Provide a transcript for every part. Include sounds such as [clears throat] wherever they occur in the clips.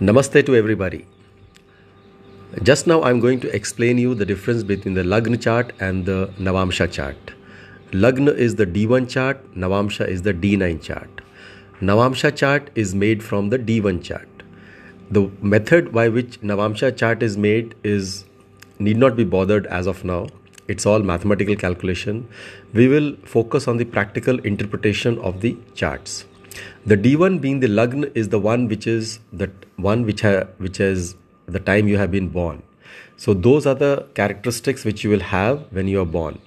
Namaste to everybody. Just now I'm going to explain you the difference between the Lagna chart and the Navamsha chart. Lagna is the D1 chart, Navamsha is the D9 chart. Navamsha chart is made from the D1 chart. The method by which Navamsha chart is made is need not be bothered as of now. It's all mathematical calculation. We will focus on the practical interpretation of the charts. The D1 being the Lagna is the one which is the one which ha, which is the time you have been born. So those are the characteristics which you will have when you are born.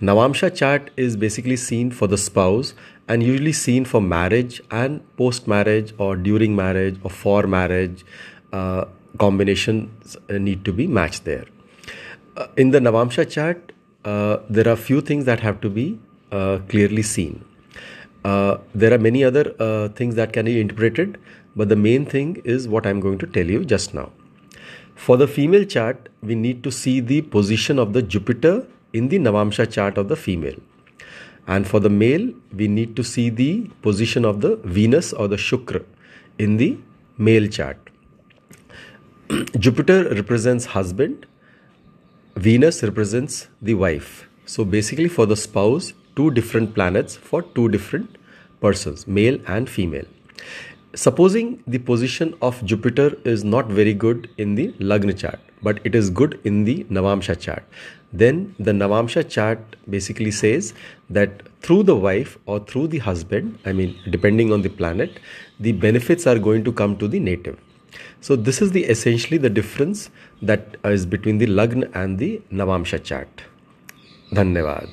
Navamsha chart is basically seen for the spouse and usually seen for marriage and post marriage or during marriage or for marriage. Uh, combinations need to be matched there. Uh, in the Navamsha chart, uh, there are few things that have to be uh, clearly seen. Uh, there are many other uh, things that can be interpreted, but the main thing is what I'm going to tell you just now. For the female chart, we need to see the position of the Jupiter in the Navamsha chart of the female. And for the male, we need to see the position of the Venus or the Shukra in the male chart. [clears throat] Jupiter represents husband, Venus represents the wife. So basically, for the spouse, two different planets for two different persons, male and female. Supposing the position of Jupiter is not very good in the Lagna chart, but it is good in the Navamsha chart, then the Navamsha chart basically says that through the wife or through the husband, I mean, depending on the planet, the benefits are going to come to the native. So this is the essentially the difference that is between the Lagna and the Navamsha chart. Dhanyavad.